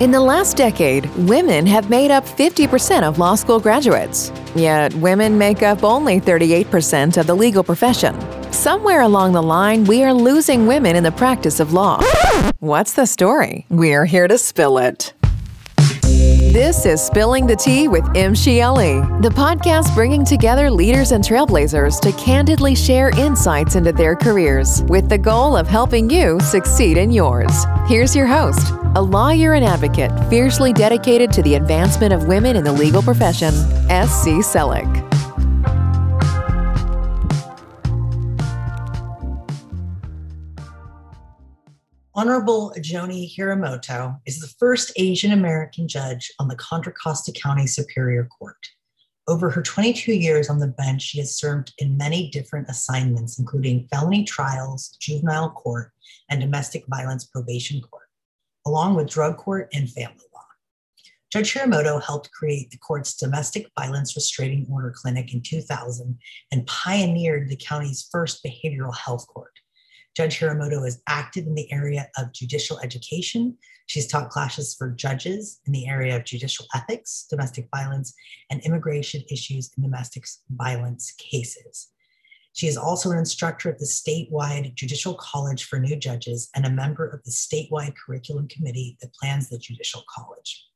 In the last decade, women have made up 50% of law school graduates. Yet, women make up only 38% of the legal profession. Somewhere along the line, we are losing women in the practice of law. What's the story? We're here to spill it. This is Spilling the Tea with MCLE, the podcast bringing together leaders and trailblazers to candidly share insights into their careers with the goal of helping you succeed in yours. Here's your host, a lawyer and advocate fiercely dedicated to the advancement of women in the legal profession, S.C. Selick. Honorable Joni Hiramoto is the first Asian American judge on the Contra Costa County Superior Court. Over her 22 years on the bench, she has served in many different assignments, including felony trials, juvenile court, and domestic violence probation court, along with drug court and family law. Judge Hiramoto helped create the court's domestic violence restraining order clinic in 2000 and pioneered the county's first behavioral health court. Judge Hiramoto is active in the area of judicial education. She's taught classes for judges in the area of judicial ethics, domestic violence, and immigration issues in domestic violence cases. She is also an instructor at the statewide Judicial College for New Judges and a member of the statewide curriculum committee that plans the Judicial College.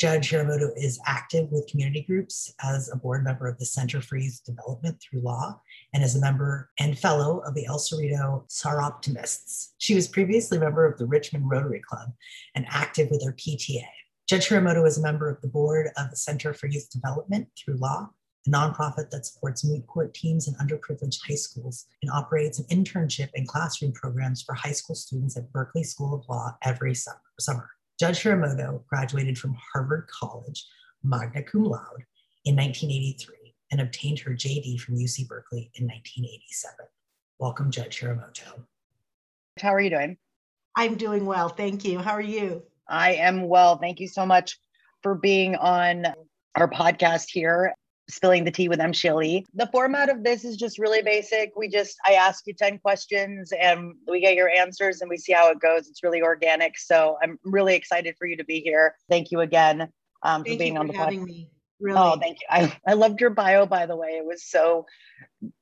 Judge Hiramoto is active with community groups as a board member of the Center for Youth Development through Law and as a member and fellow of the El Cerrito Soroptimists. She was previously a member of the Richmond Rotary Club and active with her PTA. Judge Hiramoto is a member of the board of the Center for Youth Development through Law, a nonprofit that supports moot court teams in underprivileged high schools and operates an internship and classroom programs for high school students at Berkeley School of Law every summer. Judge Hiramoto graduated from Harvard College, magna cum laude, in 1983 and obtained her JD from UC Berkeley in 1987. Welcome, Judge Hiramoto. How are you doing? I'm doing well. Thank you. How are you? I am well. Thank you so much for being on our podcast here spilling the tea with MCLE. The format of this is just really basic. We just I ask you 10 questions and we get your answers and we see how it goes. It's really organic. So I'm really excited for you to be here. Thank you again um, for being on the podcast. Really. Oh, thank you. I, I loved your bio, by the way. It was so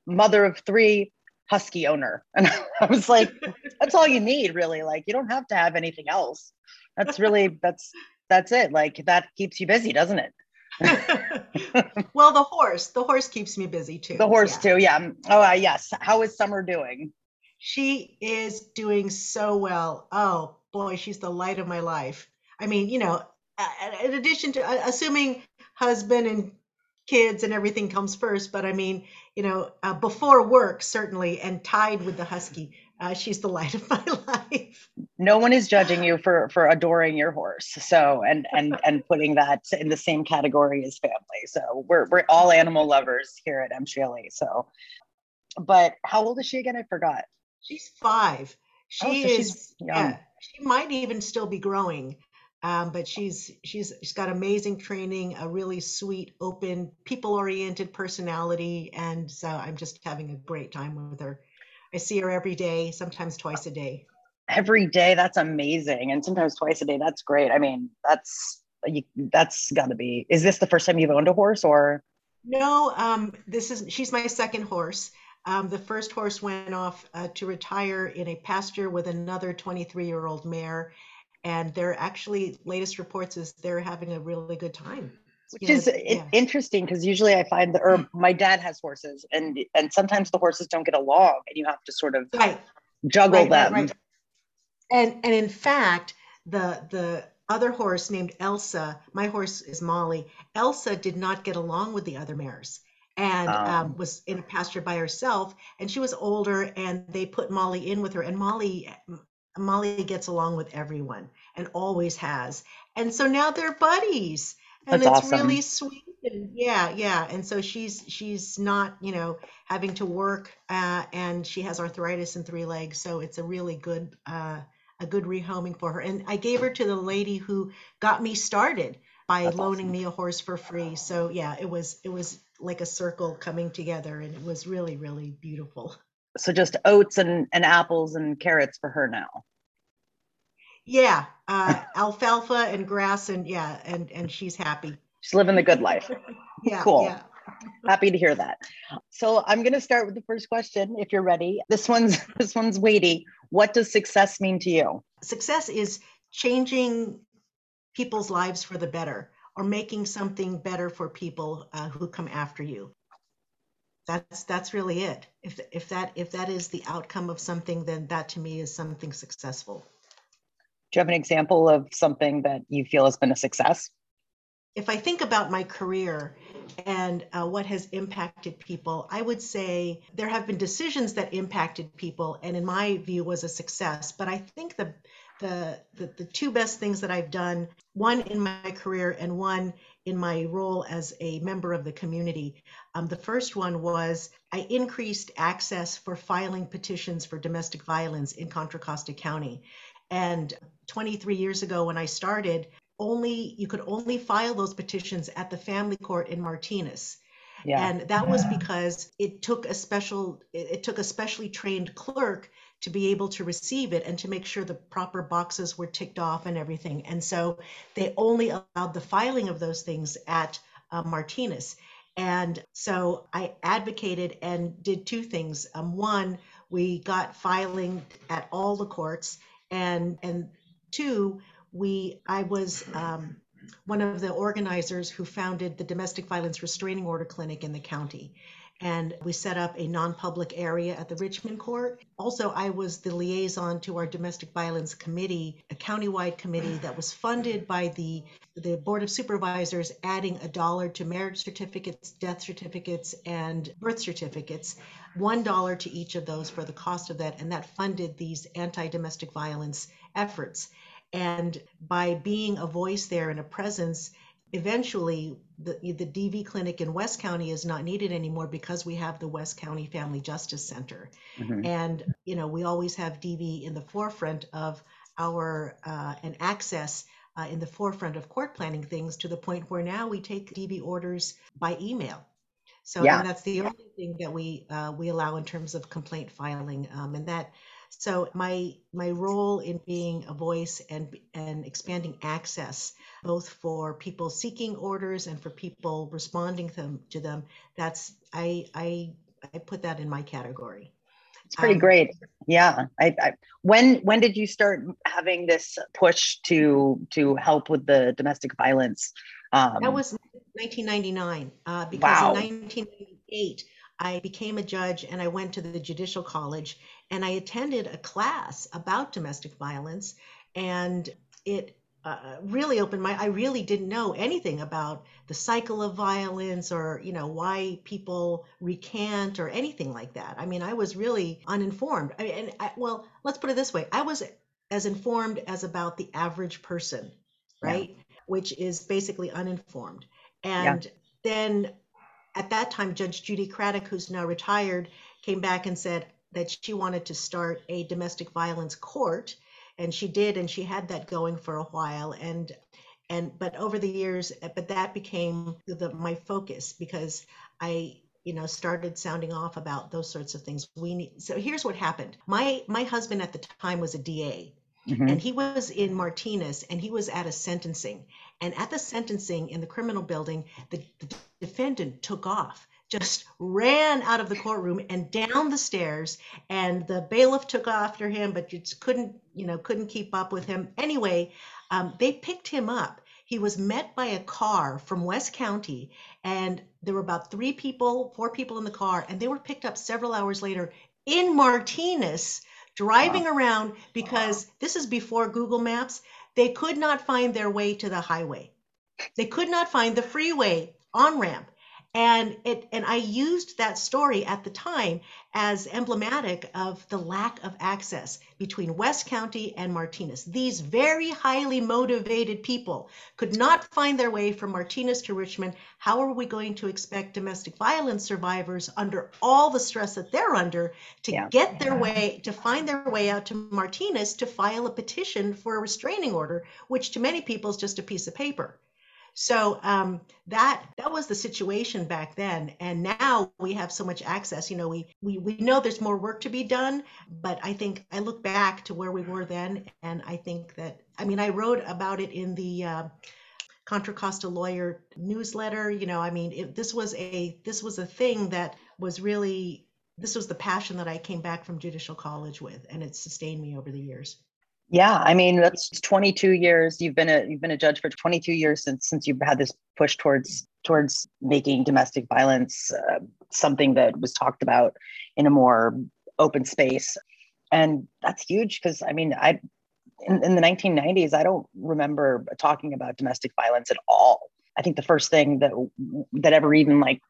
mother of three, husky owner. And I was like, that's all you need, really. Like you don't have to have anything else. That's really that's that's it. Like that keeps you busy, doesn't it? well, the horse, the horse keeps me busy too. The horse yeah. too, yeah. Oh, uh, yes. How is Summer doing? She is doing so well. Oh boy, she's the light of my life. I mean, you know, in addition to uh, assuming husband and kids and everything comes first, but I mean, you know, uh, before work certainly, and tied with the husky, uh, she's the light of my life. No one is judging you for for adoring your horse. So and and and putting that in the same category as family. So we're we're all animal lovers here at MCLE. So, but how old is she again? I forgot. She's five. She oh, so is. Yeah, she might even still be growing. Um, but she's she's she's got amazing training, a really sweet, open, people-oriented personality, and so I'm just having a great time with her. I see her every day, sometimes twice a day. Every day, that's amazing, and sometimes twice a day. That's great. I mean, that's you, that's got to be. Is this the first time you've owned a horse, or? No, um, this is. She's my second horse. Um, the first horse went off uh, to retire in a pasture with another 23 year old mare, and they're actually latest reports is they're having a really good time which is yeah. interesting because usually I find that, or mm. my dad has horses, and and sometimes the horses don't get along, and you have to sort of right. juggle right, them. Right, and and in fact, the the other horse named Elsa, my horse is Molly. Elsa did not get along with the other mares and um, um, was in a pasture by herself, and she was older, and they put Molly in with her, and Molly Molly gets along with everyone and always has. And so now they're buddies and That's it's awesome. really sweet and yeah yeah and so she's she's not you know having to work uh, and she has arthritis in three legs so it's a really good uh, a good rehoming for her and i gave her to the lady who got me started by That's loaning awesome. me a horse for free so yeah it was it was like a circle coming together and it was really really beautiful so just oats and, and apples and carrots for her now Yeah, uh, alfalfa and grass, and yeah, and and she's happy. She's living the good life. yeah, cool. Yeah. Happy to hear that. So I'm going to start with the first question if you're ready. This one's this one's weighty. What does success mean to you? Success is changing people's lives for the better or making something better for people uh, who come after you. That's that's really it. If if that if that is the outcome of something then that to me is something successful. Do you have an example of something that you feel has been a success? If I think about my career and uh, what has impacted people, I would say there have been decisions that impacted people, and in my view, was a success. But I think the the, the, the two best things that I've done, one in my career and one in my role as a member of the community. Um, the first one was I increased access for filing petitions for domestic violence in Contra Costa County. And 23 years ago, when I started, only you could only file those petitions at the family court in Martinez. Yeah. And that was because it took a special it took a specially trained clerk to be able to receive it and to make sure the proper boxes were ticked off and everything. And so they only allowed the filing of those things at uh, Martinez. And so I advocated and did two things. Um, one, we got filing at all the courts, and and two, we I was um, one of the organizers who founded the Domestic Violence Restraining Order Clinic in the county. And we set up a non public area at the Richmond Court. Also, I was the liaison to our domestic violence committee, a countywide committee that was funded by the, the Board of Supervisors, adding a dollar to marriage certificates, death certificates, and birth certificates, $1 to each of those for the cost of that. And that funded these anti domestic violence efforts. And by being a voice there and a presence, eventually the, the DV clinic in West County is not needed anymore because we have the West County Family Justice Center. Mm-hmm. And, you know, we always have DV in the forefront of our, uh, and access uh, in the forefront of court planning things to the point where now we take DV orders by email. So yeah. that's the only thing that we uh, we allow in terms of complaint filing, um, and that so my my role in being a voice and and expanding access both for people seeking orders and for people responding to them, to them that's I I I put that in my category. It's pretty um, great. Yeah. I, I, when when did you start having this push to to help with the domestic violence? Um, that was 1999 uh, because wow. in 1998 I became a judge and I went to the Judicial College and I attended a class about domestic violence. And it uh, really opened my I really didn't know anything about the cycle of violence or you know why people recant or anything like that. I mean, I was really uninformed. I mean, and I, well, let's put it this way: I was as informed as about the average person, right? Yeah. Which is basically uninformed. And yeah. then at that time, Judge Judy Craddock, who's now retired, came back and said that she wanted to start a domestic violence court, and she did, and she had that going for a while. And and but over the years, but that became the, my focus because I you know started sounding off about those sorts of things we need so here's what happened my my husband at the time was a da mm-hmm. and he was in martinez and he was at a sentencing and at the sentencing in the criminal building the, the defendant took off just ran out of the courtroom and down the stairs and the bailiff took after him but just couldn't you know couldn't keep up with him anyway um, they picked him up he was met by a car from west county and there were about three people four people in the car and they were picked up several hours later in martinez driving wow. around because wow. this is before google maps they could not find their way to the highway. They could not find the freeway on ramp and it and i used that story at the time as emblematic of the lack of access between west county and martinez. These very highly motivated people could not find their way from martinez to richmond. How are we going to expect domestic violence survivors under all the stress that they're under to yeah. get their way to find their way out to martinez to file a petition for a restraining order which to many people is just a piece of paper So um, that that was the situation back then, and now we have so much access. You know, we we we know there's more work to be done, but I think I look back to where we were then, and I think that I mean I wrote about it in the. Uh, Contra Costa Lawyer newsletter. You know, I mean, it, this was a this was a thing that was really this was the passion that I came back from judicial college with, and it sustained me over the years. Yeah, I mean that's 22 years. You've been a you've been a judge for 22 years since since you've had this push towards towards making domestic violence uh, something that was talked about in a more open space, and that's huge because I mean I in, in the 1990s I don't remember talking about domestic violence at all. I think the first thing that that ever even like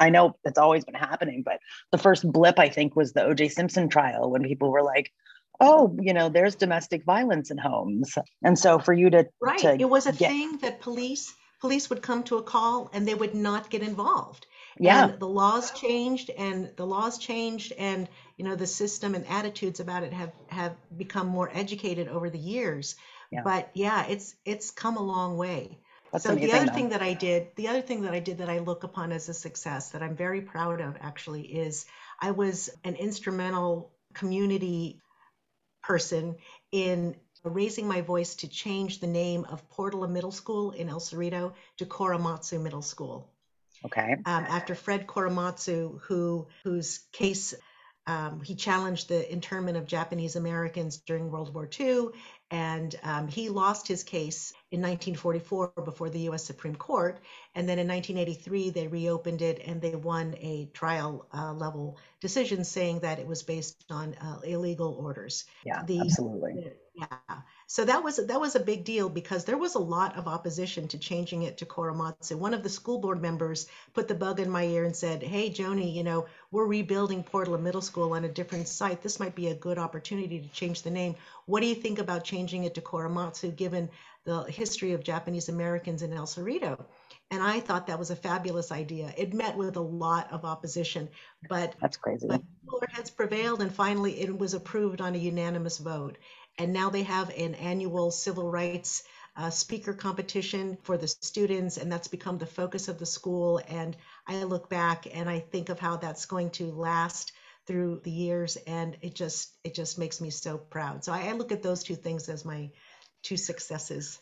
I know it's always been happening, but the first blip I think was the O.J. Simpson trial when people were like, "Oh, you know, there's domestic violence in homes," and so for you to right, to it was a get, thing that police police would come to a call and they would not get involved. Yeah, and the laws changed, and the laws changed, and you know the system and attitudes about it have have become more educated over the years. Yeah. But yeah, it's it's come a long way. That's so the other though. thing that I did, the other thing that I did that I look upon as a success that I'm very proud of actually is I was an instrumental community person in raising my voice to change the name of Portola Middle School in El Cerrito to Korematsu Middle School. Okay. Um, after Fred Korematsu, who whose case um, he challenged the internment of Japanese Americans during World War II, and um, he lost his case in 1944 before the U.S. Supreme Court. And then in 1983, they reopened it and they won a trial uh, level decision saying that it was based on uh, illegal orders. Yeah, the, absolutely. Yeah. So that was that was a big deal because there was a lot of opposition to changing it to Korematsu. One of the school board members put the bug in my ear and said, "Hey, Joni, you know we're rebuilding Portola Middle School on a different site. This might be a good opportunity to change the name. What do you think about changing it to Korematsu, given the history of Japanese Americans in El Cerrito?" And I thought that was a fabulous idea. It met with a lot of opposition, but that's crazy. But cooler heads prevailed, and finally it was approved on a unanimous vote and now they have an annual civil rights uh, speaker competition for the students, and that's become the focus of the school. And I look back and I think of how that's going to last through the years, and it just it just makes me so proud. So I, I look at those two things as my two successes.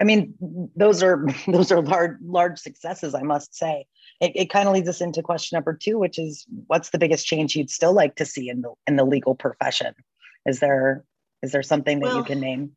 I mean, those are those are large large successes, I must say. It, it kind of leads us into question number two, which is, what's the biggest change you'd still like to see in the in the legal profession? Is there is there something that well, you can name?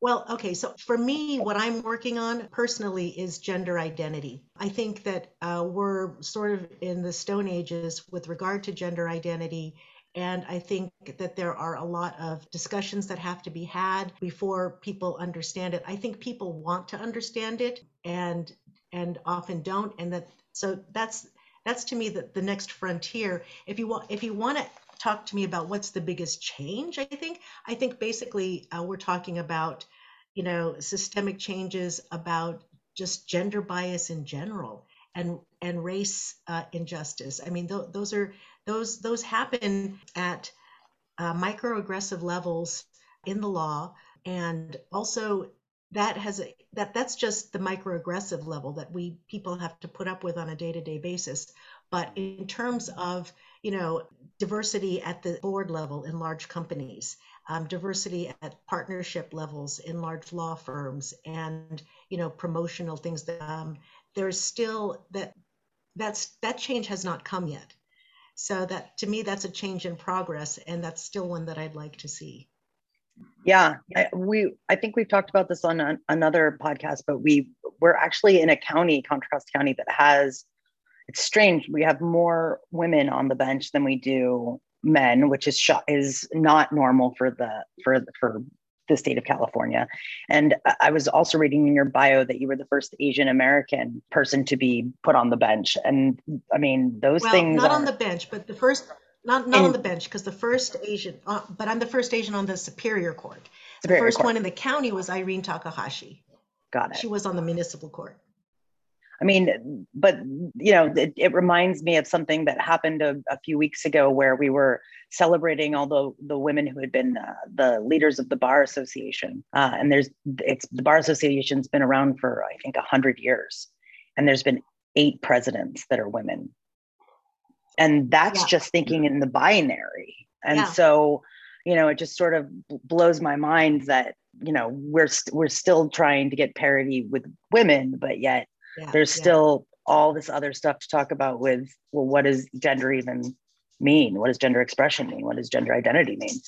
Well, okay. So for me, what I'm working on personally is gender identity. I think that uh, we're sort of in the stone ages with regard to gender identity. And I think that there are a lot of discussions that have to be had before people understand it. I think people want to understand it and and often don't. And that so that's that's to me the, the next frontier. If you want if you want to talk to me about what's the biggest change i think. I think basically uh, we're talking about you know systemic changes about just gender bias in general and and race uh, injustice. I mean th- those are those those happen at uh, microaggressive levels in the law. And also that has a, that that's just the microaggressive level that we people have to put up with on a day-to-day basis. But in terms of you know diversity at the board level in large companies, um, diversity at partnership levels in large law firms, and you know promotional things. That, um, there's still that that's that change has not come yet. So that to me that's a change in progress, and that's still one that I'd like to see. Yeah, I, we I think we've talked about this on an, another podcast, but we we're actually in a county, Contra Costa County, that has it's strange. We have more women on the bench than we do men, which is sh- is not normal for the for for the state of California. And I was also reading in your bio that you were the first Asian American person to be put on the bench. And I mean, those well, things not are, on the bench, but the first not not in, on the bench because the first Asian, uh, but I'm the first Asian on the Superior Court. Superior the first Court. one in the county was Irene Takahashi. Got it. She was on the municipal court. I mean, but you know, it, it, reminds me of something that happened a, a, few weeks ago where we were celebrating all the the women who had been uh, the leaders of the bar association. Uh, and there's it's the bar association's been around for I think a hundred years, and there's been eight presidents that are women, and that's yeah. just thinking in the binary. And yeah. so, you know, it just sort of blows my mind that you know we're we st- we're still trying to get parity with women, but yet yeah, there's still all this other stuff to talk about with well what does gender even mean? What does gender expression mean? What does gender identity mean?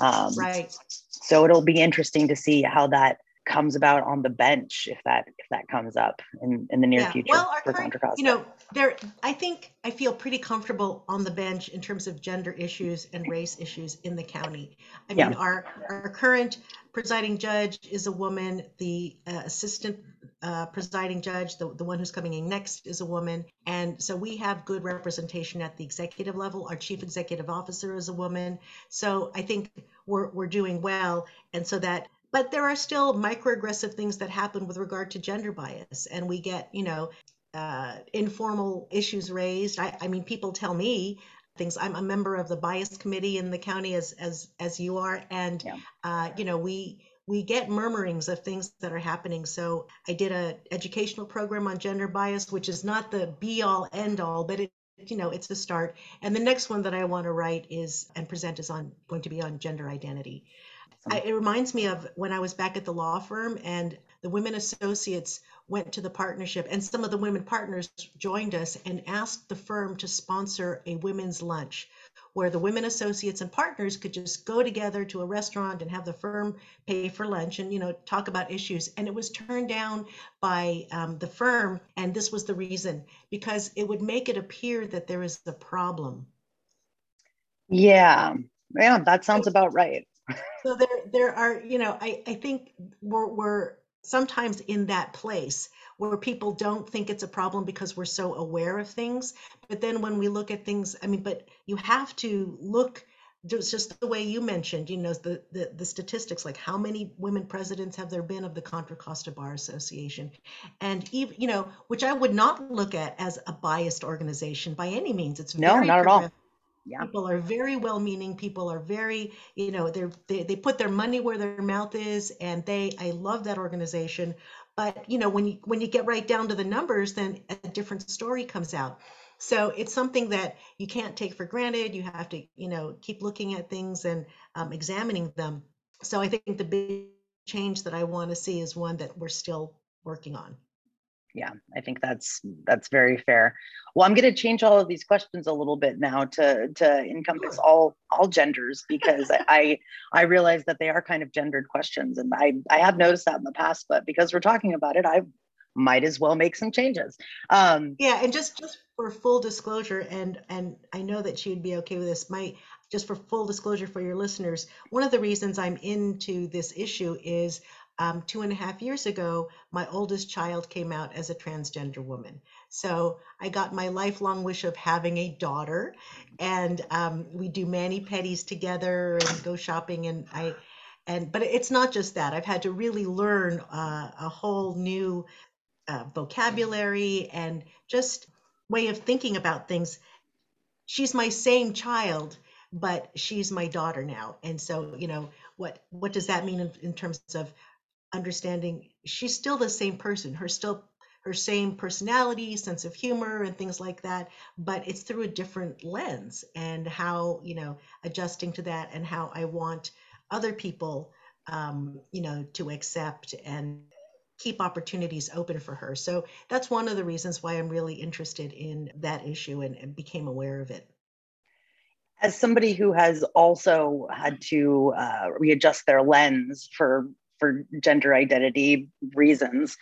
Um, right. so it'll be interesting to see how that comes about on the bench if that if that comes up in, in the near yeah. future well our current, you know there i think i feel pretty comfortable on the bench in terms of gender issues and race issues in the county. I mean yeah. our our current presiding judge is a woman. The uh, assistant uh, presiding judge the, the one who's coming in next is a woman. And so we have good representation at the executive level. Our chief executive officer is a woman. So i think we're, we're doing well. And so that but there are still microaggressive things that happen with regard to gender bias. And we get you know uh, informal issues raised. I, I mean people tell me things. I'm a member of the bias committee in the county as as as you are. And yeah. uh, you know we we get murmurings of things that are happening. So i did a educational program on gender bias which is not the be all end all but it you know it's a start. And the next one that i want to write is and present is on going to be on gender identity. I, it reminds me of when I was back at the law firm and the women associates went to the partnership and some of the women partners joined us and asked the firm to sponsor a women's lunch where the women associates and partners could just go together to a restaurant and have the firm pay for lunch and you know talk about issues. And it was turned down by um, the firm and this was the reason because it would make it appear that there is a problem. Yeah. Yeah that sounds about right. So there there are you know i i think we're we're sometimes in that place where people don't think it's a problem because we're so aware of things. But then when we look at things i mean but you have to look it's just the way you mentioned you know the, the the statistics like how many women presidents have there been of the contra costa bar association? And even you know which i would not look at as a biased organization by any means. It's very, no not at all. yeah. people are very well meaning people are very you know they're they, they put their money where their mouth is and they i love that organization but you know when you when you get right down to the numbers then a different story comes out. So it's something that you can't take for granted. You have to you know keep looking at things and um, examining them. So i think the big change that i want to see is one that we're still working on yeah i think that's that's very fair. Well i'm going to change all of these questions a little bit now to to encompass all all genders because i i realize that they are kind of gendered questions and i i have noticed that in the past but because we're talking about it i might as well make some changes. Um yeah and just just for full disclosure and and i know that she would be okay with this my just for full disclosure for your listeners one of the reasons i'm into this issue is um, two and a half years ago, my oldest child came out as a transgender woman. So I got my lifelong wish of having a daughter, and um, we do mani pedis together and go shopping. And I, and but it's not just that. I've had to really learn uh, a whole new uh, vocabulary and just way of thinking about things. She's my same child, but she's my daughter now, and so you know what what does that mean in, in terms of understanding she's still the same person her still her same personality sense of humor and things like that but it's through a different lens and how you know adjusting to that and how i want other people um, you know to accept and keep opportunities open for her. So that's one of the reasons why i'm really interested in that issue and, and became aware of it. As somebody who has also had to uh, readjust their lens for for gender identity reasons.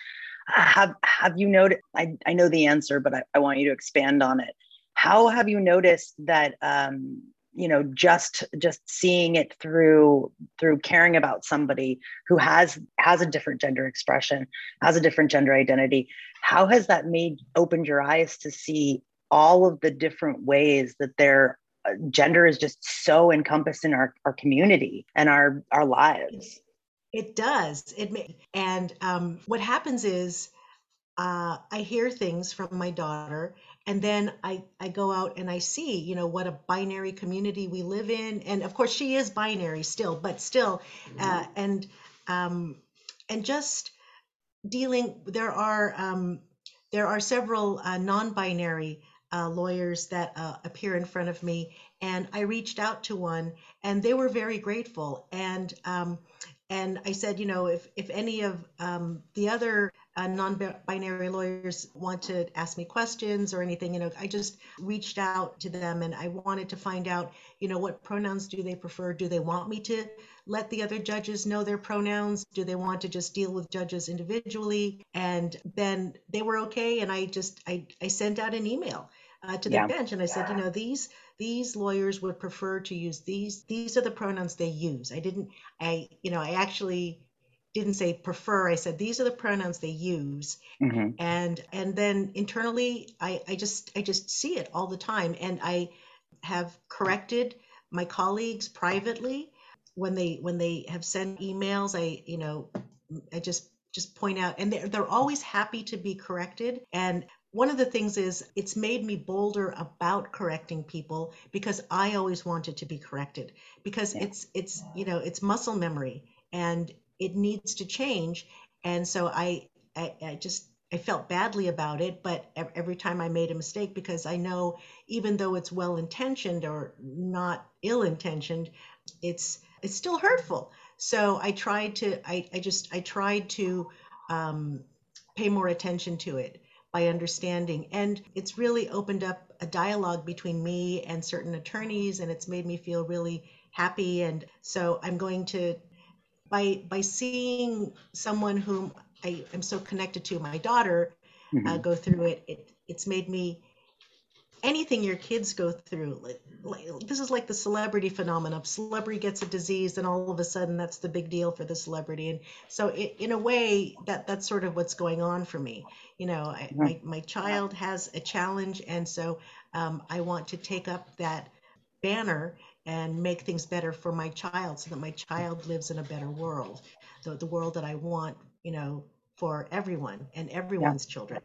Have have you noticed? I, I know the answer, but I, I want you to expand on it. How have you noticed that um, you know just just seeing it through through caring about somebody who has has a different gender expression has a different gender identity how has that made opened your eyes to see all of the different ways that their uh, gender is just so encompassed in our, our community and our our lives it does. It may, and um, what happens is uh, I hear things from my daughter, and then I, I go out and I see, you know, what a binary community we live in. And of course, she is binary still, but still, uh, mm-hmm. and um, and just dealing. There are um, there are several uh, non-binary uh, lawyers that uh, appear in front of me, and I reached out to one, and they were very grateful. And um, and I said, you know, if if any of um, the other uh, non-binary lawyers want to ask me questions or anything, you know, I just reached out to them and I wanted to find out, you know, what pronouns do they prefer? Do they want me to let the other judges know their pronouns? Do they want to just deal with judges individually? And then they were okay, and I just I I sent out an email uh, to the yeah. bench and I said, you know, these these lawyers would prefer to use these these are the pronouns they use i didn't i you know i actually didn't say prefer i said these are the pronouns they use mm-hmm. and and then internally i i just i just see it all the time and i have corrected my colleagues privately when they when they have sent emails i you know i just just point out and they're, they're always happy to be corrected. And one of the things is it's made me bolder about correcting people because I always wanted to be corrected because yeah. it's it's you know it's muscle memory and it needs to change. And so I, I I, just I felt badly about it but every time I made a mistake because I know even though it's well intentioned or not ill intentioned it's it's still hurtful so I tried to I, I just I tried to um, pay more attention to it by understanding. And it's really opened up a dialogue between me and certain attorneys, and it's made me feel really happy. And so I'm going to, by by seeing someone whom I am so connected to, my daughter, uh, mm-hmm. uh, go through it, it, it's made me anything your kids go through like, like, this is like the celebrity phenomenon celebrity gets a disease and all of a sudden that's the big deal for the celebrity. And so it, in a way that that's sort of what's going on for me. You know I, my, my child has a challenge and so um, i want to take up that banner and make things better for my child so that my child lives in a better world. The, the world that i want you know for everyone and everyone's yeah. children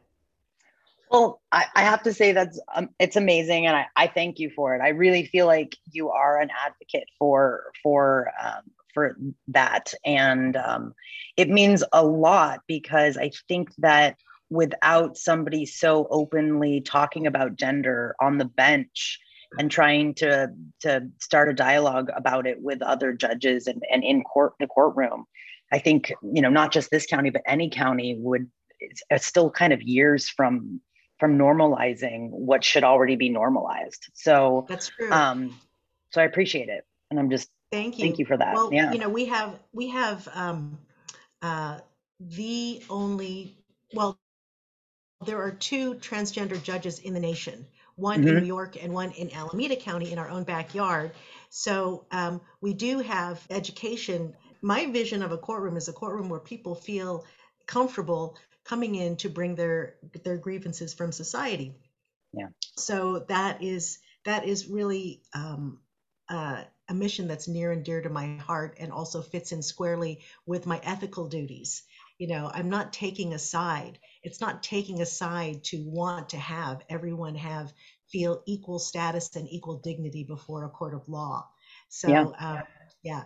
well, I, I, have to say that's um, it's amazing, and I, I thank you for it. I really feel like you are an advocate for for um, for that, and um, it means a lot because I think that without somebody so openly talking about gender on the bench and trying to to start a dialogue about it with other judges and, and in court the courtroom, I think you know not just this county but any county would it's still kind of years from from normalizing what should already be normalized. So that's true. Um, so I appreciate it, and I'm just thank you. Thank you for that. Well, yeah. you know, we have we have um, uh, the only well, there are two transgender judges in the nation. One mm-hmm. in New York and one in Alameda County in our own backyard. So um, we do have education. My vision of a courtroom is a courtroom where people feel comfortable coming in to bring their their grievances from society. Yeah. So that is that is really um, uh, a mission that's near and dear to my heart, and also fits in squarely with my ethical duties. You know, I'm not taking a side. It's not taking a side to want to have everyone have feel equal status and equal dignity before a court of law. So yeah, uh, yeah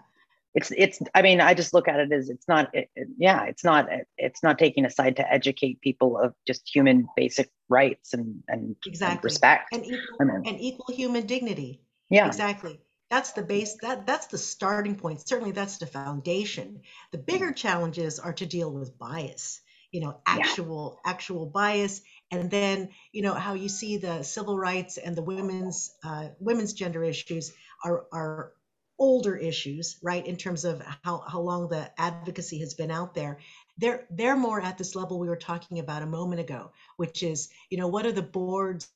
it's it's i mean i just look at it as it's not it, it, yeah it's not it's not taking a side to educate people of just human basic rights and and, exactly. and respect. And equal, I mean, and equal human dignity. Yeah. Exactly. That's the base that that's the starting point. Certainly that's the foundation. The bigger challenges are to deal with bias you know actual yeah. actual bias and then you know how you see the civil rights and the women's uh, women's gender issues are are older issues, right, in terms of how, how long the advocacy has been out there, they're they're more at this level we were talking about a moment ago, which is, you know, what are the boards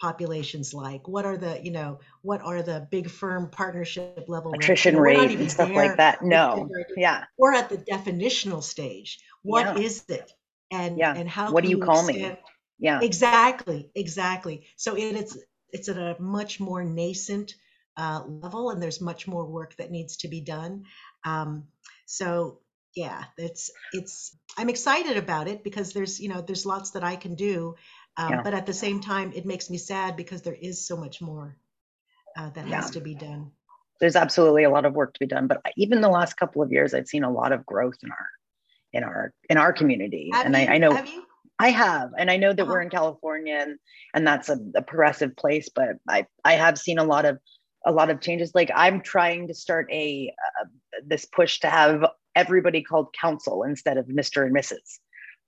populations like? What are the, you know, what are the big firm partnership level attrition rate and stuff like that? No. Yeah. We're at the definitional stage. What yeah. is it? And yeah. and how what do you, you call me? Yeah. Exactly. Exactly. So it, it's it's at a much more nascent uh, level, and there's much more work that needs to be done. Um, so yeah, it's it's. I'm excited about it because there's you know there's lots that I can do, um, yeah. but at the same time it makes me sad because there is so much more uh, that yeah. has to be done. There's absolutely a lot of work to be done, but even the last couple of years, I've seen a lot of growth in our in our in our community, have and you, I, I know. Have you? I have, and I know that uh-huh. we're in California, and, and that's a, a progressive place. But I I have seen a lot of a lot of changes. Like I'm trying to start a uh, this push to have everybody called council instead of Mr. and Mrs.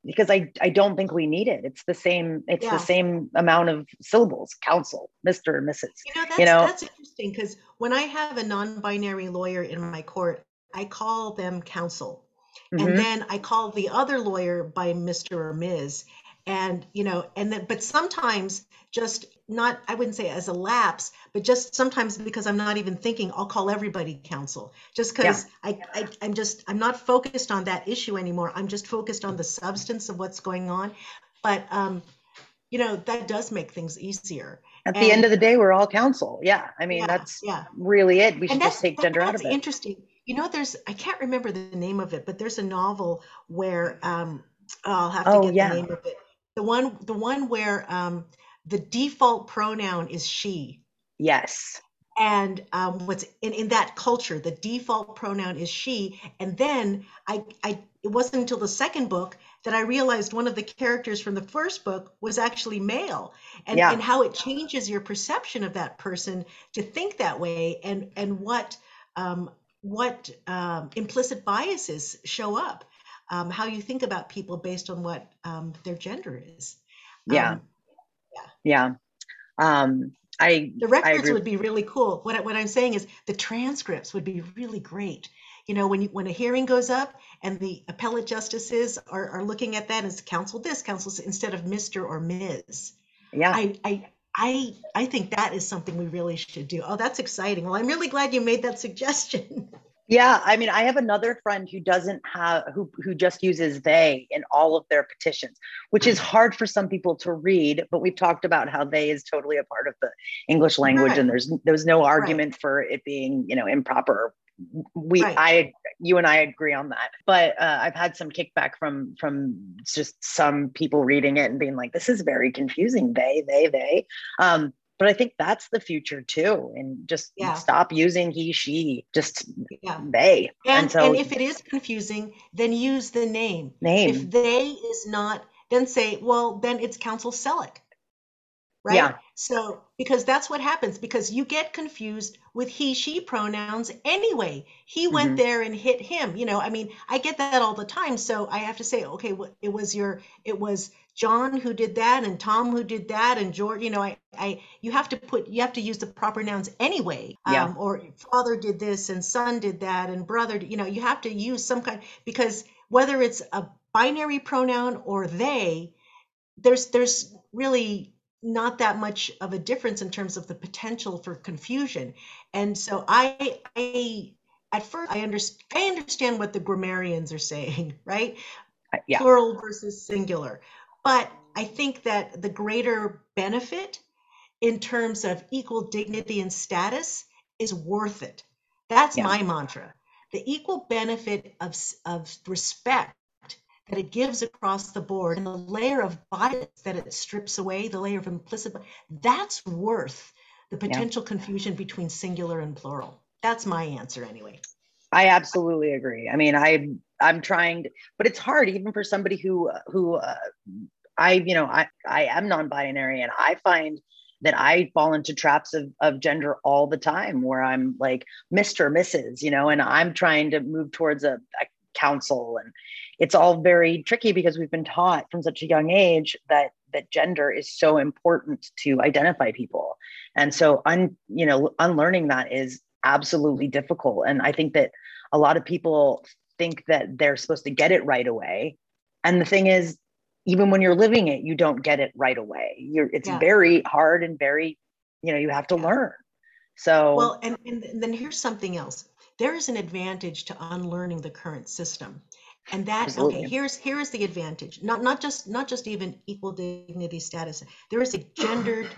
Because I, I don't think we need it. It's the same, it's yeah. the same amount of syllables, council, Mr. and Mrs. You know, that's, you know? that's interesting because when I have a non-binary lawyer in my court, I call them counsel. Mm-hmm. And then I call the other lawyer by Mr. or Ms. And, you know, and then, but sometimes just not i wouldn't say as a lapse but just sometimes because i'm not even thinking i'll call everybody counsel. Just because yeah. I, I i'm just i'm not focused on that issue anymore. I'm just focused on the substance of what's going on. But um you know that does make things easier. At and, the end of the day we're all counsel. Yeah. I mean yeah, that's yeah. really it. We should just take gender out of it. interesting. You know there's i can't remember the name of it but there's a novel where um i'll have to oh, get yeah. the name of it the one the one where um the default pronoun is she. Yes. And um, what's in, in that culture, the default pronoun is she. And then I, I, it wasn't until the second book that I realized one of the characters from the first book was actually male, and, yeah. and how it changes your perception of that person to think that way, and and what um, what um, implicit biases show up, um, how you think about people based on what um, their gender is. Yeah. Um, yeah. Um, I the records I would be really cool. What, I, what I'm saying is the transcripts would be really great. You know, when you, when a hearing goes up and the appellate justices are, are looking at that as counsel this, counsel instead of Mr. or Ms. Yeah. I, I I I think that is something we really should do. Oh, that's exciting. Well, I'm really glad you made that suggestion. Yeah, I mean, I have another friend who doesn't have who who just uses they in all of their petitions, which is hard for some people to read. But we've talked about how they is totally a part of the English language, right. and there's there's no argument right. for it being you know improper. We right. I you and I agree on that. But uh, I've had some kickback from from just some people reading it and being like, this is very confusing. They they they. Um, but i think that's the future too and just yeah. stop using he she just yeah. they and, and so and if it is confusing then use the name name if they is not then say well then it's counsel selleck right yeah. so because that's what happens because you get confused with he she pronouns anyway he went mm-hmm. there and hit him you know i mean i get that all the time so i have to say okay well, it was your it was John who did that and Tom who did that and George, you know, I, I, you have to put, you have to use the proper nouns anyway. Yeah. Um, or father did this and son did that and brother, you know, you have to use some kind, because whether it's a binary pronoun or they, there's, there's really not that much of a difference in terms of the potential for confusion. And so I, I, at first I understand, I understand what the grammarians are saying, right? Uh, yeah. Plural versus singular but I think that the greater benefit in terms of equal dignity and status is worth it. That's yeah. my mantra. The equal benefit of, of respect that it gives across the board and the layer of bias that it strips away, the layer of implicit, that's worth the potential yeah. confusion between singular and plural. That's my answer anyway. I absolutely agree. I mean, I I'm trying to, but it's hard even for somebody who who uh, I you know I I am non-binary and I find that I fall into traps of of gender all the time where I'm like Mr. Mrs. you know and I'm trying to move towards a, a counsel and it's all very tricky because we've been taught from such a young age that that gender is so important to identify people and so un you know unlearning that is absolutely difficult and i think that a lot of people think that they're supposed to get it right away. And the thing is, even when you're living it, you don't get it right away. You're it's yeah. very hard and very, you know, you have to yeah. learn. So well, and, and then here's something else. There is an advantage to unlearning the current system. And that okay, here's here's the advantage. Not not just not just even equal dignity status. There is a gendered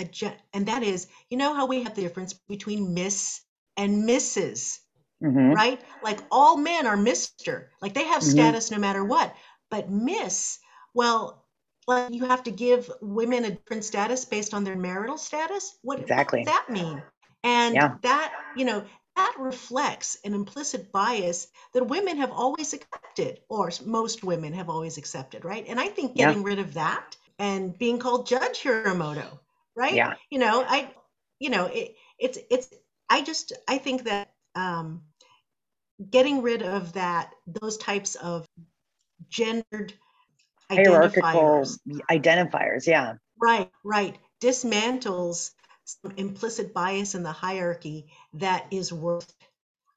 a and that is, you know how we have the difference between Miss and Mrs mm-hmm. right? Like all men are Mister, like they have mm-hmm. status no matter what. But Miss, well, like you have to give women a different status based on their marital status. What exactly what does that mean? And yeah. that you know that reflects an implicit bias that women have always accepted, or most women have always accepted, right? And I think getting yeah. rid of that and being called Judge Hiramoto, right? Yeah. You know, I, you know, it, it's it's. I just I think that um, getting rid of that those types of gendered hierarchical identifiers, identifiers yeah right right dismantles some implicit bias in the hierarchy that is worth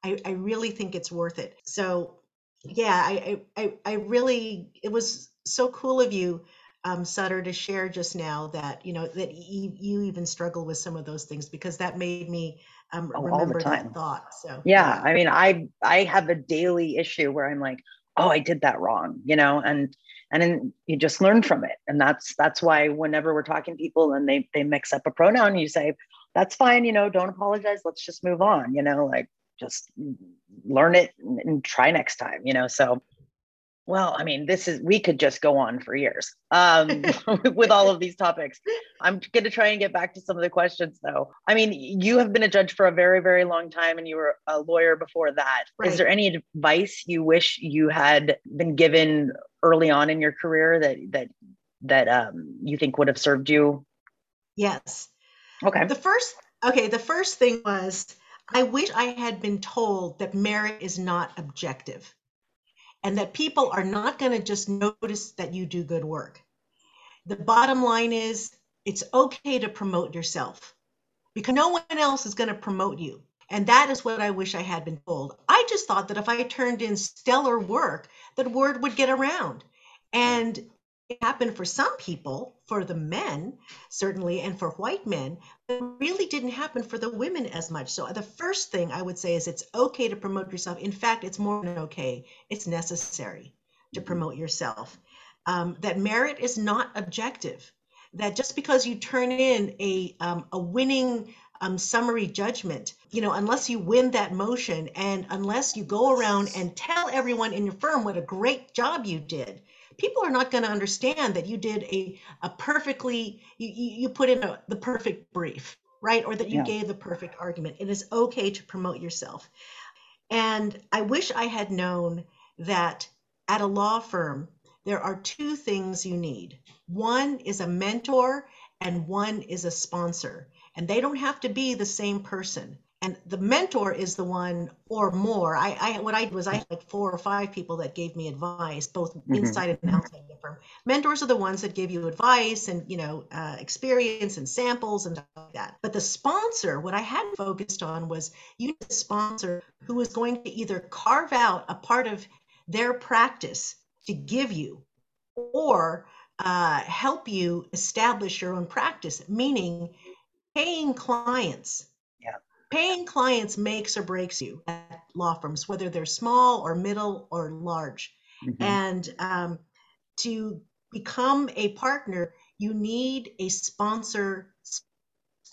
I, I really think it's worth it so yeah I, I i really it was so cool of you um, Sutter to share just now that you know that you, you even struggle with some of those things because that made me um, oh, remember that thought. So yeah, yeah, I mean, I I have a daily issue where I'm like, oh, I did that wrong, you know, and and then you just learn from it, and that's that's why whenever we're talking people and they they mix up a pronoun, you say that's fine, you know, don't apologize, let's just move on, you know, like just learn it and try next time, you know. So well, I mean, this is, we could just go on for years um, with all of these topics. I'm going to try and get back to some of the questions, though. I mean, you have been a judge for a very, very long time and you were a lawyer before that. Right. Is there any advice you wish you had been given early on in your career that, that, that um, you think would have served you? Yes. Okay. The first, okay, the first thing was I wish I had been told that merit is not objective and that people are not going to just notice that you do good work. The bottom line is it's okay to promote yourself because no one else is going to promote you. And that is what I wish I had been told. I just thought that if I turned in stellar work, that word would get around. And happened for some people, for the men, certainly, and for white men, but it really didn't happen for the women as much. So the first thing I would say is it's okay to promote yourself. In fact, it's more than okay, it's necessary to mm-hmm. promote yourself. Um, that merit is not objective. That just because you turn in a, um, a winning um, summary judgment, you know, unless you win that motion and unless you go around and tell everyone in your firm what a great job you did, people are not going to understand that you did a, a perfectly you, you put in a, the perfect brief right? Or that you yeah. gave the perfect argument. It is okay to promote yourself. And i wish i had known that at a law firm there are two things you need. One is a mentor and one is a sponsor and they don't have to be the same person. And the mentor is the one or more. I, I what i did was i had like four or five people that gave me advice both mm-hmm. inside and outside the firm. Mentors are the ones that give you advice and you know uh, experience and samples and like that. But the sponsor what i had focused on was you need a sponsor who is going to either carve out a part of their practice to give you or uh, help you establish your own practice meaning paying clients paying clients makes or breaks you at law firms, whether they're small or middle or large. Mm-hmm. And um, to become a partner, you need a sponsor,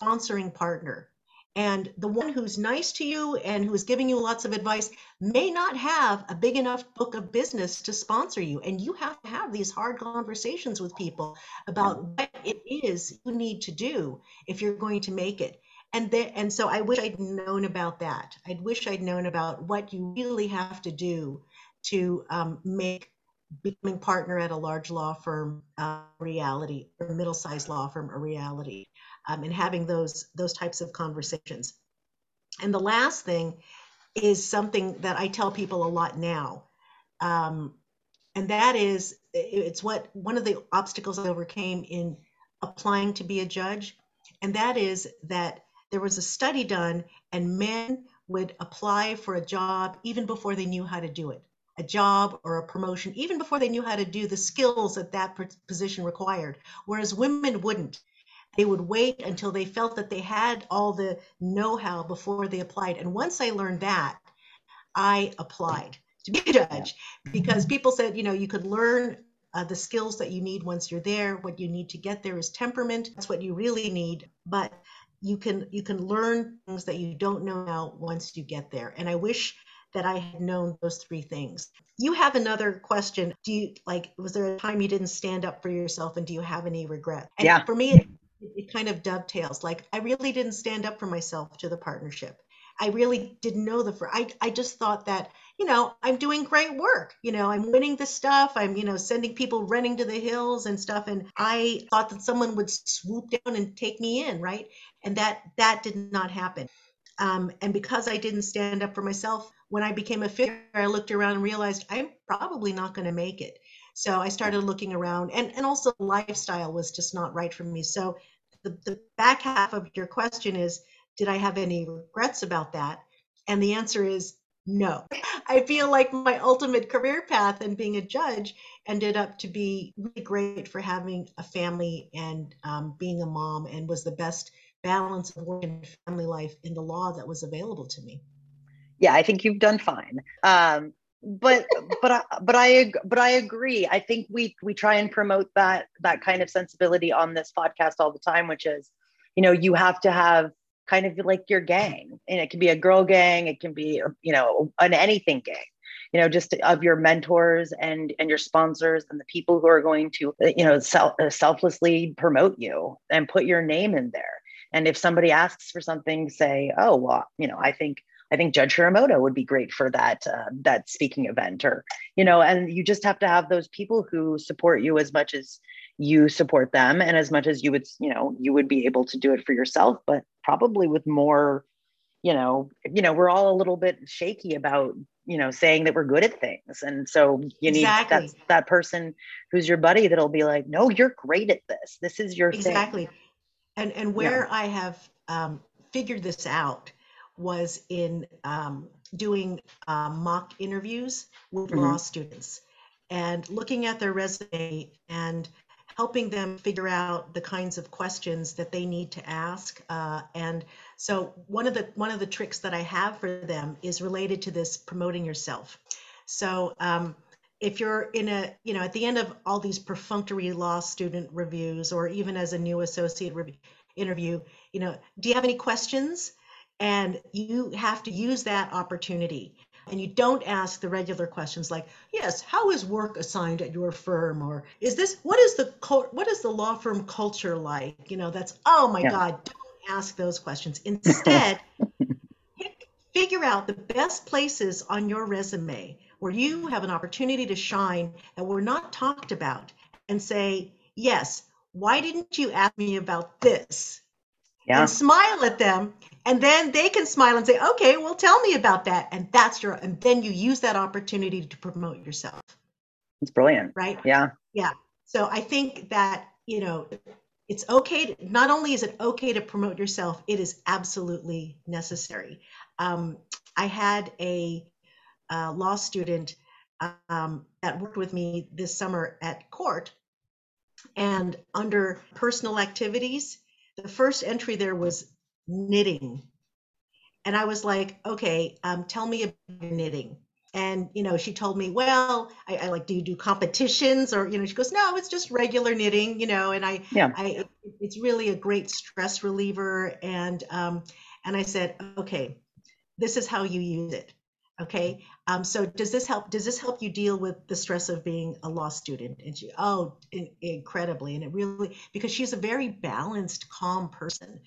sponsoring partner. And the one who's nice to you and who's giving you lots of advice may not have a big enough book of business to sponsor you. And you have to have these hard conversations with people about what it is you need to do if you're going to make it. And then and so i wish i'd known about that. I wish i'd known about what you really have to do to um, make becoming partner at a large law firm a reality or middle-sized law firm a reality um, and having those those types of conversations and the last thing is something that i tell people a lot now um, and that is it's what one of the obstacles i overcame in applying to be a judge and that is that there was a study done, and men would apply for a job even before they knew how to do it a job or a promotion, even before they knew how to do the skills that that position required. Whereas women wouldn't. They would wait until they felt that they had all the know how before they applied. And once I learned that, I applied to be a judge because people said, you know, you could learn uh, the skills that you need once you're there. What you need to get there is temperament. That's what you really need. But you can you can learn things that you don't know now once you get there. And I wish that I had known those three things. You have another question. Do you like was there a time you didn't stand up for yourself and do you have any regret? And yeah. for me it, kind of dovetails. Like I really didn't stand up for myself to the partnership. I really didn't know the I I just thought that, you know, I'm doing great work. You know, I'm winning the stuff. I'm, you know, sending people running to the hills and stuff and I thought that someone would swoop down and take me in, right? And that that did not happen. Um, and because I didn't stand up for myself, when I became a figure, I looked around and realized I'm probably not going to make it. So I started looking around, and, and also lifestyle was just not right for me. So the, the back half of your question is Did I have any regrets about that? And the answer is no. I feel like my ultimate career path and being a judge ended up to be really great for having a family and um, being a mom, and was the best balance of work and family life in the law that was available to me. Yeah, I think you've done fine. Um, but but I, but I but I agree. I think we we try and promote that that kind of sensibility on this podcast all the time, which is, you know, you have to have kind of like your gang, and it can be a girl gang, it can be you know an anything gang you know just of your mentors and and your sponsors and the people who are going to you know self, selflessly promote you and put your name in there and if somebody asks for something, say, oh, well, you know, I think I think Judge Hiramoto would be great for that uh, that speaking event, or you know, and you just have to have those people who support you as much as you support them, and as much as you would, you know, you would be able to do it for yourself, but probably with more, you know, you know, we're all a little bit shaky about you know saying that we're good at things, and so you need exactly. that that person who's your buddy that'll be like, no, you're great at this. This is your exactly. Thing and and where yeah. I have um, figured this out was in um, doing uh, mock interviews with mm-hmm. law students and looking at their resume and helping them figure out the kinds of questions that they need to ask uh, and so one of the one of the tricks that i have for them is related to this promoting yourself so um, if you're in a you know at the end of all these perfunctory law student reviews or even as a new associate review, interview you know do you have any questions and you have to use that opportunity and you don't ask the regular questions like yes how is work assigned at your firm or is this what is the what is the law firm culture like you know that's oh my yeah. god don't ask those questions instead figure out the best places on your resume where you have an opportunity to shine that were not talked about and say yes why didn't you ask me about this? Yeah. And smile at them. And then they can smile and say, okay, well, tell me about that. And that's your, and then you use that opportunity to promote yourself. It's brilliant. Right? Yeah. Yeah. So I think that, you know, it's okay. To, not only is it okay to promote yourself, it is absolutely necessary. Um, I had a, a law student um, that worked with me this summer at court and under personal activities, the first entry there was knitting. And I was like, okay, um, tell me about knitting. And, you know, she told me, well, I, I, like, do you do competitions? Or, you know, she goes, no, it's just regular knitting, you know, and I, yeah. I, it's really a great stress reliever. And, um, and I said, okay, this is how you use it. Okay. Um, so does this help? Does this help you deal with the stress of being a law student? And she, oh, in, incredibly. And it really, because she's a very balanced, calm person.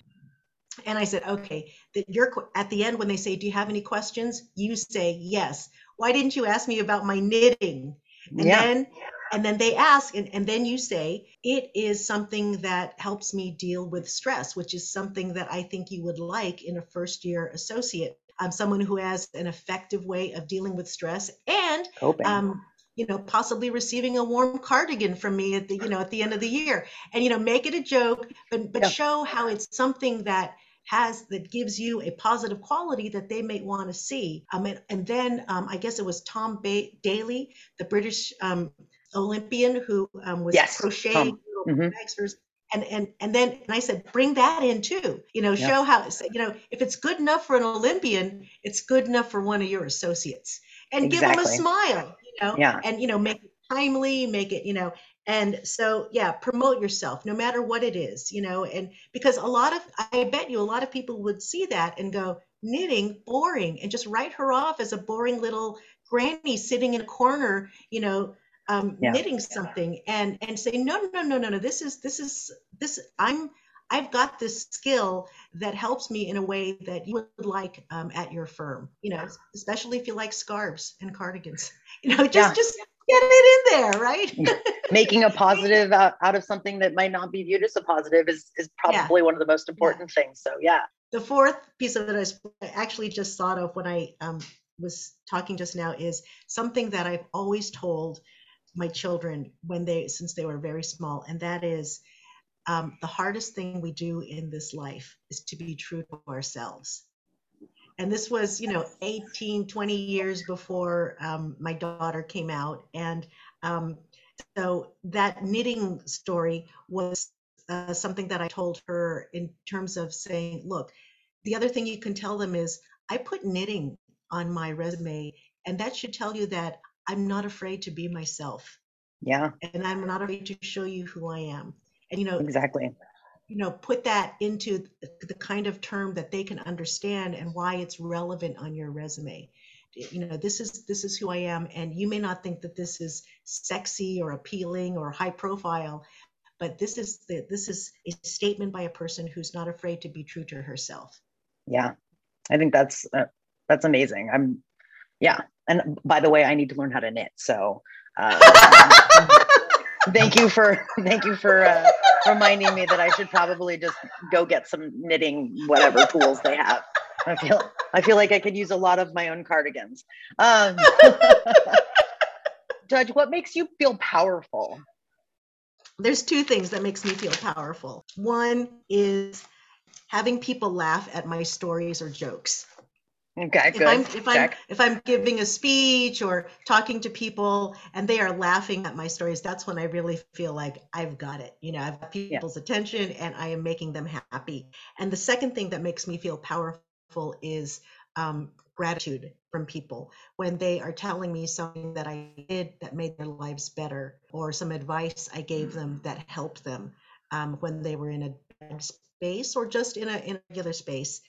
And I said, okay, that you're at the end when they say, do you have any questions? You say yes. Why didn't you ask me about my knitting? And yeah. then and then they ask and, and then you say it is something that helps me deal with stress which is something that i think you would like in a first year associate um, someone who has an effective way of dealing with stress and um, you know possibly receiving a warm cardigan from me at the you know at the end of the year and you know make it a joke but but yeah. show how it's something that has that gives you a positive quality that they may want to see um, and, and then um, i guess it was tom ba- daley the british um, olympian who um, was yes. crocheting mm-hmm. bags for and and and then and I said bring that in too. You know, show how you know if it's good enough for an Olympian, it's good enough for one of your associates, and exactly. give them a smile. You know, yeah. and you know make it timely, make it you know, and so yeah promote yourself no matter what it is you know and because a lot of i bet you a lot of people would see that and go knitting boring and just write her off as a boring little granny sitting in a corner you know um, yeah. knitting something and and say no no no no no this is this is this i'm I've got this skill that helps me in a way that you would like um, at your firm, you know, especially if you like scarves and cardigans, you know, just, yeah. just get it in there, right? Making a positive out, out, of something that might not be viewed as a positive is, is probably yeah. one of the most important yeah. things. So, yeah. The fourth piece of it I actually just thought of when I um, was talking just now is something that I've always told my children when they, since they were very small, and that is um, the hardest thing we do in this life is to be true to ourselves. And this was you know 18 20 years before um, my daughter came out. And um, so that knitting story was uh, something that i told her in terms of saying look the other thing you can tell them is i put knitting on my resume and that should tell you that i'm not afraid to be myself. Yeah. And i'm not afraid to show you who i am. And you know exactly. you know put that into the kind of term that they can understand and why it's relevant on your resume. You know this is this is who i am. And you may not think that this is sexy or appealing or high profile but this is the this is a statement by a person who's not afraid to be true to herself. Yeah. I think that's uh, that's amazing. I'm yeah and by the way i need to learn how to knit so uh, thank you for thank you for uh, reminding me that I should probably just go get some knitting whatever tools they have. I feel I feel like I could use a lot of my own cardigans. Um, Judge, what makes you feel powerful? There's two things that makes me feel powerful. One is having people laugh at my stories or jokes. Okay, good. If I'm if I'm if I'm giving a speech or talking to people and they are laughing at my stories, that's when I really feel like I've got it. You know, I've got people's yeah. attention and I am making them happy. And the second thing that makes me feel powerful is um, gratitude from people when they are telling me something that I did that made their lives better, or some advice I gave them that helped them um, when they were in a bad space or just in a in a regular space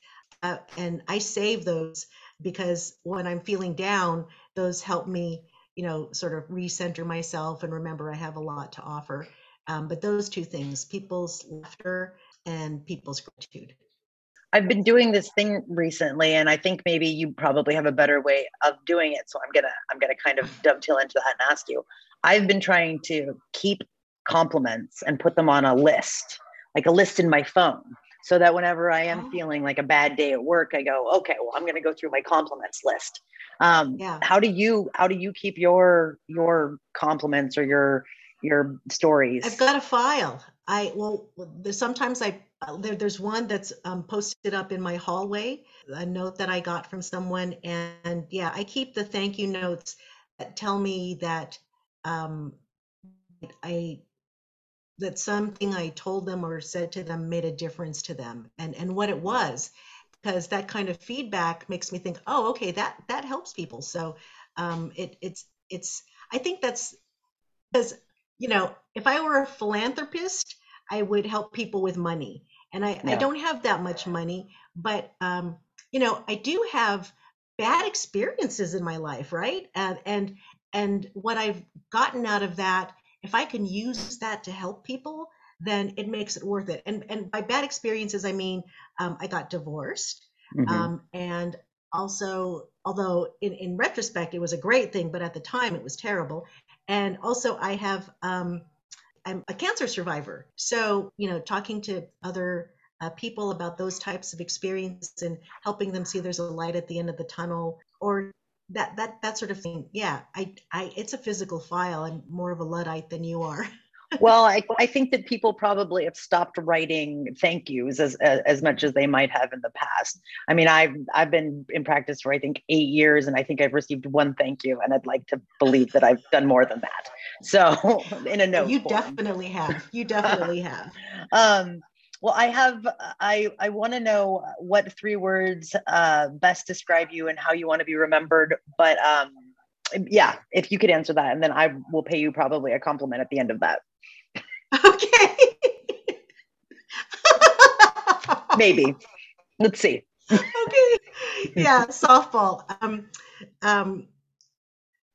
uh, and I save those because when I'm feeling down, those help me, you know, sort of recenter myself and remember I have a lot to offer. Um, but those two things, people's laughter and people's gratitude. I've been doing this thing recently, and I think maybe you probably have a better way of doing it. So I'm gonna I'm gonna kind of dovetail into that and ask you. I've been trying to keep compliments and put them on a list, like a list in my phone so that whenever I am oh. feeling like a bad day at work, I go, okay, well, I'm going to go through my compliments list. Um, yeah. How do you how do you keep your your compliments or your your stories? I've got a file. I well, sometimes I there, there's one that's um, posted up in my hallway, a note that I got from someone, and, and yeah, I keep the thank you notes that tell me that um, I that something I told them or said to them made a difference to them and, and what it was. Because that kind of feedback makes me think, oh, okay, that that helps people. So um, it it's it's I think that's because you know if I were a philanthropist, I would help people with money, and I, yeah. I don't have that much money, but um, you know I do have bad experiences in my life, right? And and and what I've gotten out of that if I can use that to help people, then it makes it worth it. And and by bad experiences, I mean um, I got divorced, mm-hmm. um, and also although in in retrospect it was a great thing, but at the time it was terrible. And also I have um, I'm a cancer survivor, so you know talking to other uh, people about those types of experiences and helping them see there's a light at the end of the tunnel or that that that sort of thing. Yeah i i it's a physical file i'm more of a luddite than you are. Well I, I think that people probably have stopped writing thank yous as, as, as much as they might have in the past. I mean i've i've been in practice for i think eight years and i think i've received one thank you and i'd like to believe that i've done more than that. So in a note you form. definitely have. You definitely have. Um well, I have, I, I want to know what three words uh, best describe you and how you want to be remembered. But um, yeah, if you could answer that, and then I will pay you probably a compliment at the end of that. Okay. Maybe. Let's see. okay. Yeah, softball. Um, um,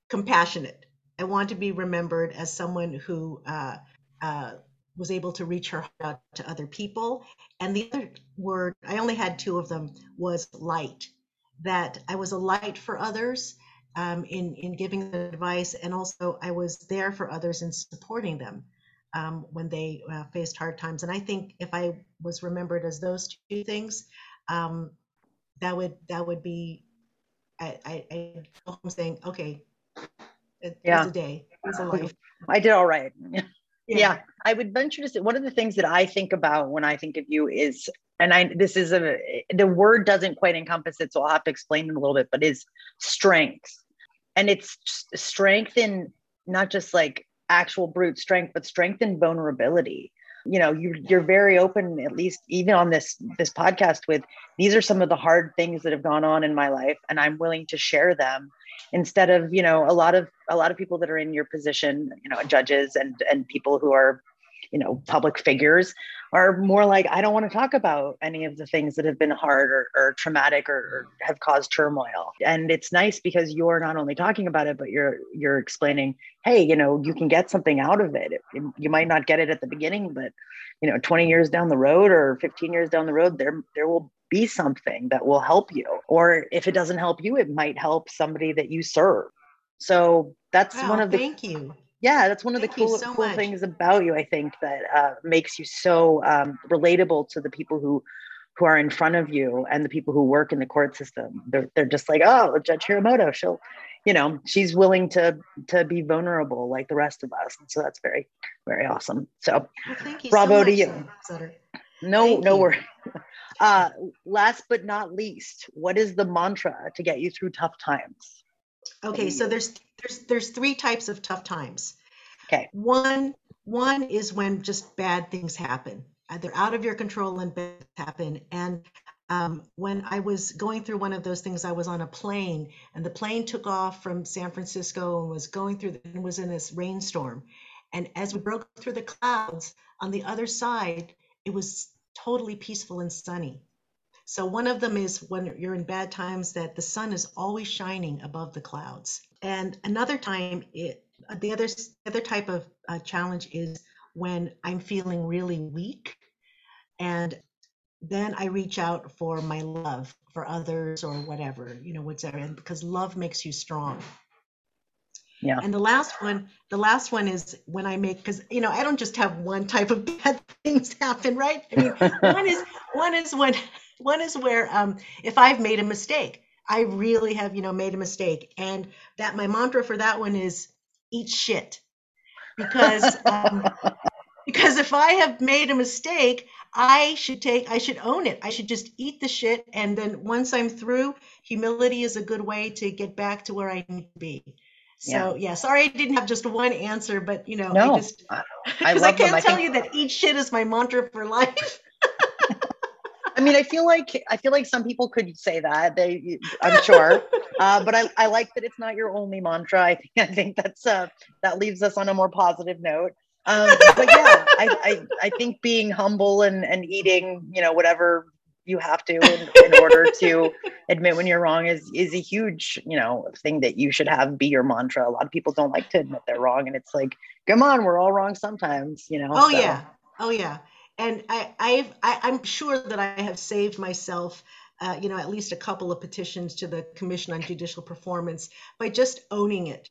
compassionate. I want to be remembered as someone who uh, uh, was able to reach her heart out to other people. And the other word, I only had two of them, was light. That I was a light for others um, in in giving the advice, and also I was there for others in supporting them um, when they uh, faced hard times. And I think if I was remembered as those two things, um, that would that would be. I I, I go home saying, okay, it yeah. was a day, it was a life. I did all right. Yeah. yeah. I would venture to say one of the things that I think about when I think of you is, and I this is a the word doesn't quite encompass it, so I'll have to explain it a little bit, but is strength. And it's strength in not just like actual brute strength, but strength and vulnerability. You know, you, you're very open, at least even on this this podcast, with these are some of the hard things that have gone on in my life, and I'm willing to share them instead of you know a lot of a lot of people that are in your position, you know, judges and and people who are you know public figures are more like i don't want to talk about any of the things that have been hard or, or traumatic or, or, have caused turmoil. And it's nice because you're not only talking about it but you're you're explaining hey you know you can get something out of it. You might not get it at the beginning but you know 20 years down the road or 15 years down the road there there will be something that will help you or if it doesn't help you it might help somebody that you serve. So that's wow, one of the thank you. Yeah that's one of Thank the cool, so cool things about you i think that uh, makes you so um, relatable to the people who who are in front of you and the people who work in the court system. They're, they're just like oh judge hiramoto she'll you know she's willing to to be vulnerable like the rest of us. And so that's very very awesome. So well, bravo so to you. No thank no worry uh last but not least what is the mantra to get you through tough times okay so there's there's there's three types of tough times. Okay. One one is when just bad things happen. They're out of your control and bad happen. And um, when I was going through one of those things, I was on a plane, and the plane took off from San Francisco and was going through and was in this rainstorm. And as we broke through the clouds, on the other side, it was totally peaceful and sunny. So one of them is when you're in bad times that the sun is always shining above the clouds. And another time, it, the other other type of uh, challenge is when I'm feeling really weak, and then I reach out for my love for others or whatever, you know, whatever, because love makes you strong. Yeah. And the last one, the last one is when I make because you know I don't just have one type of bad things happen, right? I mean, one is one is when one is where um, if I've made a mistake, I really have, you know, made a mistake. And that my mantra for that one is eat shit. Because um, because if I have made a mistake, I should take I should own it. I should just eat the shit and then once I'm through, humility is a good way to get back to where I need to be. So yeah, yeah sorry I didn't have just one answer, but you know, no, I just I, I, I can't I tell think... you that eat shit is my mantra for life. I mean, I feel like I feel like some people could say that. They, I'm sure, uh, but I, I like that it's not your only mantra. I think I think that's uh, that leaves us on a more positive note. Um, but yeah, I, I I think being humble and and eating, you know, whatever you have to in, in order to admit when you're wrong is is a huge you know thing that you should have be your mantra a lot of people don't like to admit they're wrong and it's like come on we're all wrong sometimes you know oh so. yeah oh yeah and I, I've, I, am sure that I have saved myself, uh, you know, at least a couple of petitions to the Commission on Judicial Performance by just owning it,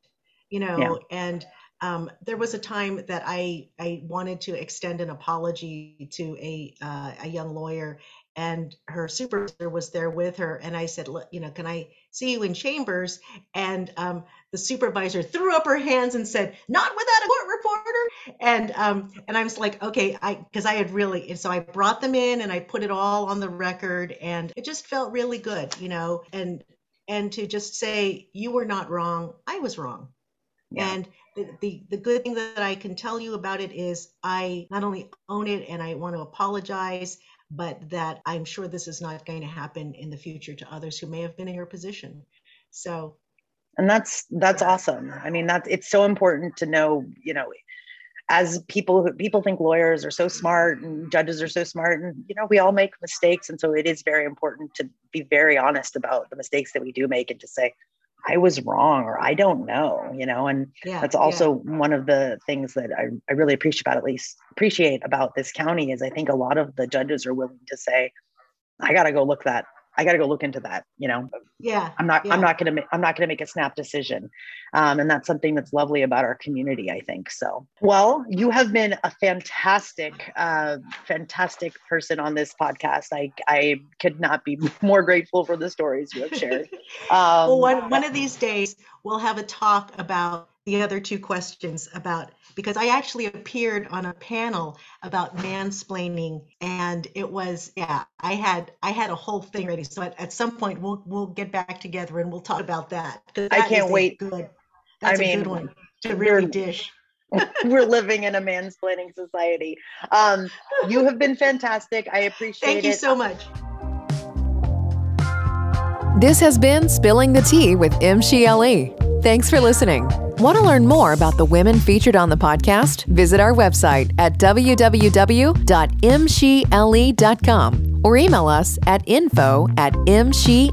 you know. Yeah. And um, there was a time that I, I wanted to extend an apology to a, uh, a young lawyer, and her supervisor was there with her, and I said, you know, can I see you in chambers? And um, the supervisor threw up her hands and said, "Not without a court reporter." And um, and I was like, okay, I because I had really, and so I brought them in and I put it all on the record, and it just felt really good, you know, and and to just say you were not wrong, I was wrong. Yeah. And the, the, the good thing that I can tell you about it is I not only own it and I want to apologize, but that I'm sure this is not going to happen in the future to others who may have been in your position. So and that's that's awesome i mean that's it's so important to know you know as people people think lawyers are so smart and judges are so smart and you know we all make mistakes and so it is very important to be very honest about the mistakes that we do make and to say i was wrong or i don't know you know and yeah, that's also yeah. one of the things that I, I really appreciate about at least appreciate about this county is i think a lot of the judges are willing to say i got to go look that I got to go look into that. You know, yeah, I'm not, yeah. I'm not going to, I'm not going to make a snap decision. Um, and that's something that's lovely about our community, I think. So, well, you have been a fantastic, uh, fantastic person on this podcast. I, I could not be more grateful for the stories you have shared. Um, well, one, one of these days we'll have a talk about the other two questions about because I actually appeared on a panel about mansplaining and it was yeah I had I had a whole thing ready. So at, at some point we'll we'll get back together and we'll talk about that. That I can't wait. good that's I mean, a good one. To really dish. we're living in a mansplaining society. Um you have been fantastic. I appreciate it. Thank you so much. This has been Spilling the Tea with MCLE. Thanks for listening. Want to learn more about the women featured on the podcast? Visit our website at www.mshle.com or email us at info at mshle.com.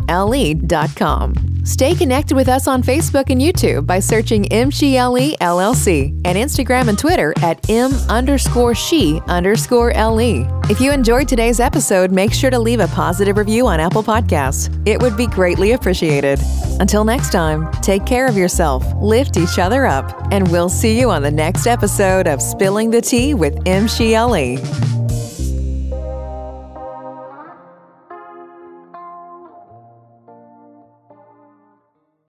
Stay connected with us on Facebook and YouTube by searching MCLE LLC and Instagram and Twitter at M underscore she underscore LE. If you enjoyed today's episode, make sure to leave a positive review on Apple Podcasts. It would be greatly appreciated. Until next time, take care of yourself, lift each other up, and we'll see you on the next episode of Spilling the Tea with MCLE.